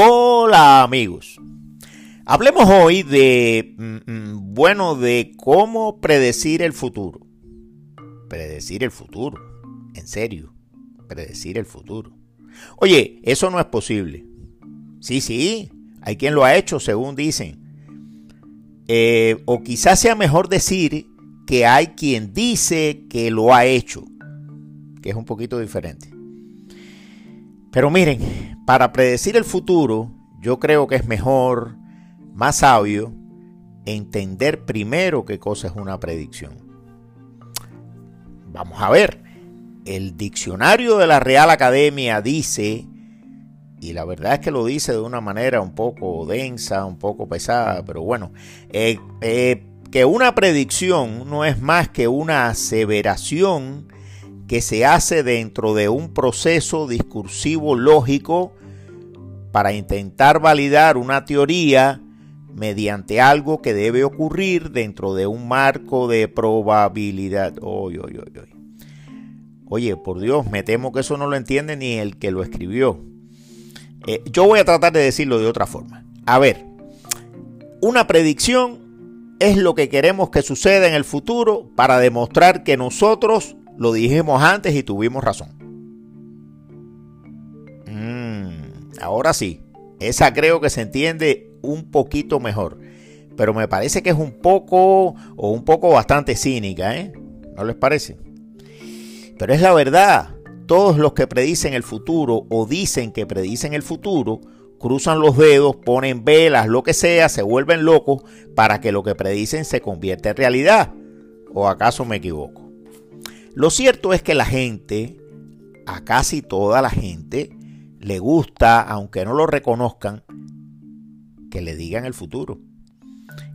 Hola amigos. Hablemos hoy de, mm, mm, bueno, de cómo predecir el futuro. Predecir el futuro. En serio, predecir el futuro. Oye, eso no es posible. Sí, sí, hay quien lo ha hecho, según dicen. Eh, o quizás sea mejor decir que hay quien dice que lo ha hecho, que es un poquito diferente. Pero miren, para predecir el futuro, yo creo que es mejor, más sabio, entender primero qué cosa es una predicción. Vamos a ver, el diccionario de la Real Academia dice, y la verdad es que lo dice de una manera un poco densa, un poco pesada, pero bueno, eh, eh, que una predicción no es más que una aseveración que se hace dentro de un proceso discursivo lógico para intentar validar una teoría mediante algo que debe ocurrir dentro de un marco de probabilidad. Oye, por Dios, me temo que eso no lo entiende ni el que lo escribió. Eh, yo voy a tratar de decirlo de otra forma. A ver, una predicción es lo que queremos que suceda en el futuro para demostrar que nosotros lo dijimos antes y tuvimos razón. Ahora sí, esa creo que se entiende un poquito mejor. Pero me parece que es un poco o un poco bastante cínica, ¿eh? ¿No les parece? Pero es la verdad. Todos los que predicen el futuro o dicen que predicen el futuro, cruzan los dedos, ponen velas, lo que sea, se vuelven locos para que lo que predicen se convierta en realidad. ¿O acaso me equivoco? Lo cierto es que la gente, a casi toda la gente, le gusta, aunque no lo reconozcan, que le digan el futuro.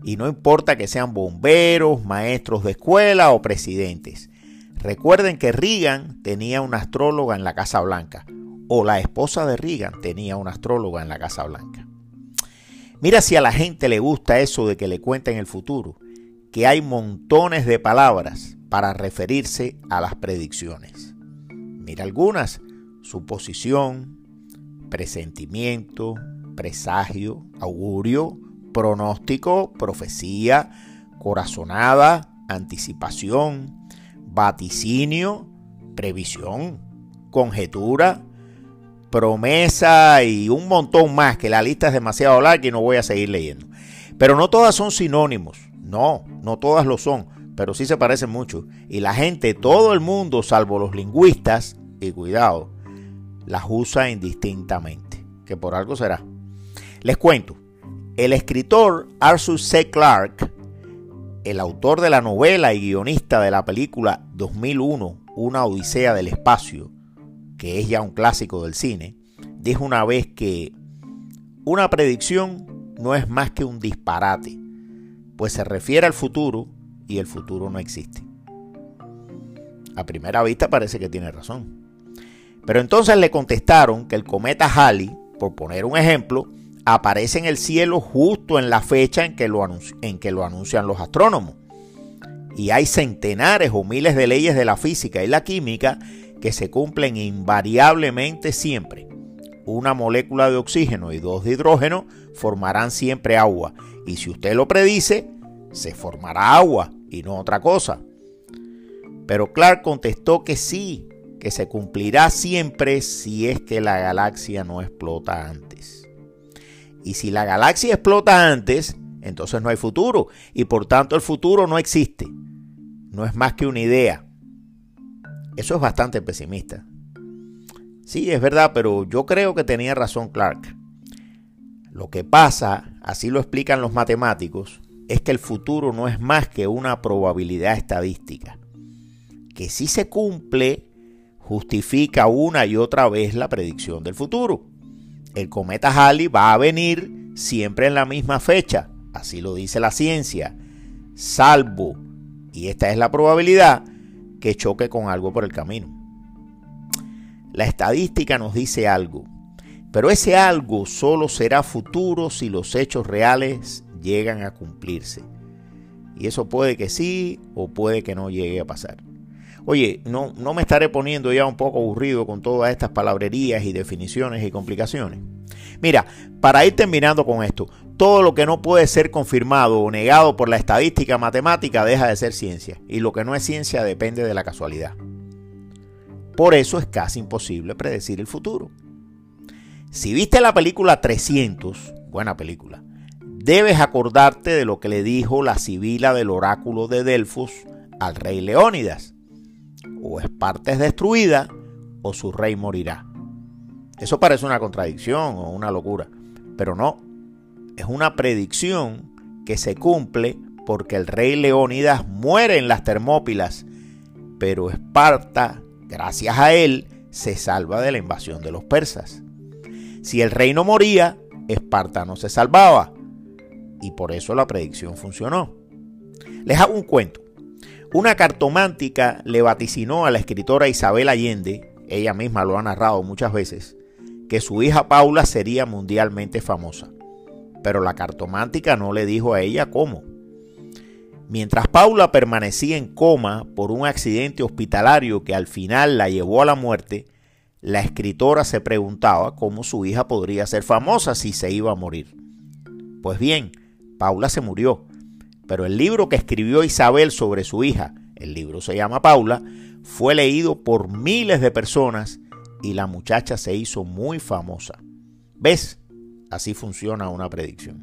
Y no importa que sean bomberos, maestros de escuela o presidentes. Recuerden que Reagan tenía una astróloga en la Casa Blanca. O la esposa de Reagan tenía una astróloga en la Casa Blanca. Mira si a la gente le gusta eso de que le cuenten el futuro, que hay montones de palabras para referirse a las predicciones. Mira algunas, suposición, presentimiento, presagio, augurio, pronóstico, profecía, corazonada, anticipación, vaticinio, previsión, conjetura, promesa y un montón más, que la lista es demasiado larga y no voy a seguir leyendo. Pero no todas son sinónimos, no, no todas lo son, pero sí se parecen mucho. Y la gente, todo el mundo, salvo los lingüistas, y cuidado, las usa indistintamente, que por algo será. Les cuento, el escritor Arthur C. Clarke, el autor de la novela y guionista de la película 2001, Una Odisea del Espacio, que es ya un clásico del cine, dijo una vez que una predicción no es más que un disparate, pues se refiere al futuro y el futuro no existe. A primera vista parece que tiene razón. Pero entonces le contestaron que el cometa Halley, por poner un ejemplo, aparece en el cielo justo en la fecha en que lo, en que lo anuncian los astrónomos. Y hay centenares o miles de leyes de la física y la química que se cumplen invariablemente siempre. Una molécula de oxígeno y dos de hidrógeno formarán siempre agua. Y si usted lo predice, se formará agua y no otra cosa. Pero Clark contestó que sí, que se cumplirá siempre si es que la galaxia no explota antes. Y si la galaxia explota antes, entonces no hay futuro y por tanto el futuro no existe. No es más que una idea. Eso es bastante pesimista. Sí, es verdad, pero yo creo que tenía razón Clark. Lo que pasa, así lo explican los matemáticos, es que el futuro no es más que una probabilidad estadística. Que si se cumple, justifica una y otra vez la predicción del futuro. El cometa Halley va a venir siempre en la misma fecha, así lo dice la ciencia, salvo, y esta es la probabilidad, que choque con algo por el camino. La estadística nos dice algo, pero ese algo solo será futuro si los hechos reales llegan a cumplirse. Y eso puede que sí o puede que no llegue a pasar. Oye, no, no me estaré poniendo ya un poco aburrido con todas estas palabrerías y definiciones y complicaciones. Mira, para ir terminando con esto, todo lo que no puede ser confirmado o negado por la estadística matemática deja de ser ciencia, y lo que no es ciencia depende de la casualidad. Por eso es casi imposible predecir el futuro. Si viste la película 300, buena película, debes acordarte de lo que le dijo la sibila del oráculo de Delfos al rey Leónidas o Esparta es destruida o su rey morirá. Eso parece una contradicción o una locura, pero no, es una predicción que se cumple porque el rey Leónidas muere en las Termópilas, pero Esparta, gracias a él, se salva de la invasión de los persas. Si el rey no moría, Esparta no se salvaba, y por eso la predicción funcionó. Les hago un cuento. Una cartomántica le vaticinó a la escritora Isabel Allende, ella misma lo ha narrado muchas veces, que su hija Paula sería mundialmente famosa. Pero la cartomántica no le dijo a ella cómo. Mientras Paula permanecía en coma por un accidente hospitalario que al final la llevó a la muerte, la escritora se preguntaba cómo su hija podría ser famosa si se iba a morir. Pues bien, Paula se murió pero el libro que escribió Isabel sobre su hija, el libro se llama Paula, fue leído por miles de personas y la muchacha se hizo muy famosa. ¿Ves? Así funciona una predicción.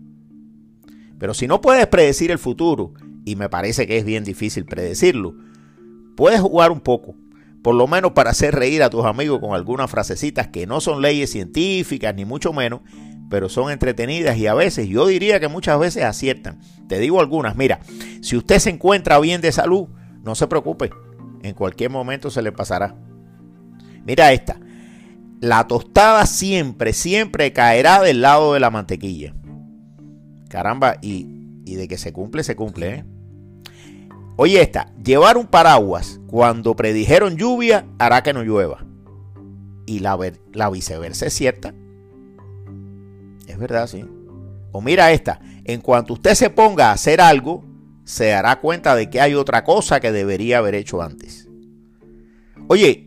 Pero si no puedes predecir el futuro, y me parece que es bien difícil predecirlo, puedes jugar un poco, por lo menos para hacer reír a tus amigos con algunas frasecitas que no son leyes científicas, ni mucho menos, pero son entretenidas y a veces, yo diría que muchas veces aciertan. Te digo algunas, mira, si usted se encuentra bien de salud, no se preocupe, en cualquier momento se le pasará. Mira esta, la tostada siempre, siempre caerá del lado de la mantequilla. Caramba, y, de que se cumple, se cumple, ¿eh? Oye esta, llevar un paraguas cuando predijeron lluvia hará que no llueva. Y la, la viceversa es cierta. Es verdad, sí. O mira esta, en cuanto usted se ponga a hacer algo, se dará cuenta de que hay otra cosa que debería haber hecho antes. Oye,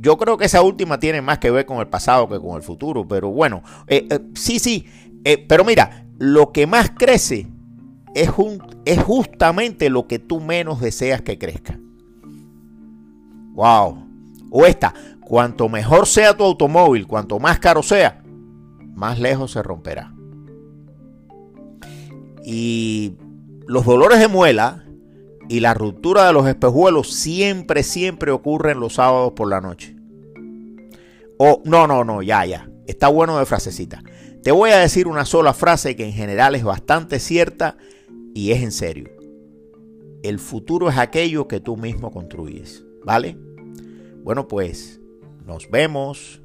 yo creo que esa última tiene más que ver con el pasado que con el futuro, pero bueno, eh, eh, sí, sí, eh, pero mira, lo que más crece es, es justamente lo que tú menos deseas que crezca. Wow. O esta, cuanto mejor sea tu automóvil, cuanto más caro sea, más lejos se romperá. Y los dolores de muela y la ruptura de los espejuelos siempre, siempre ocurren los sábados por la noche. O, no, no, no, ya, ya. Está bueno de frasecita. Te voy a decir una sola frase que en general es bastante cierta y es en serio. El futuro es aquello que tú mismo construyes, ¿vale? Bueno, pues nos vemos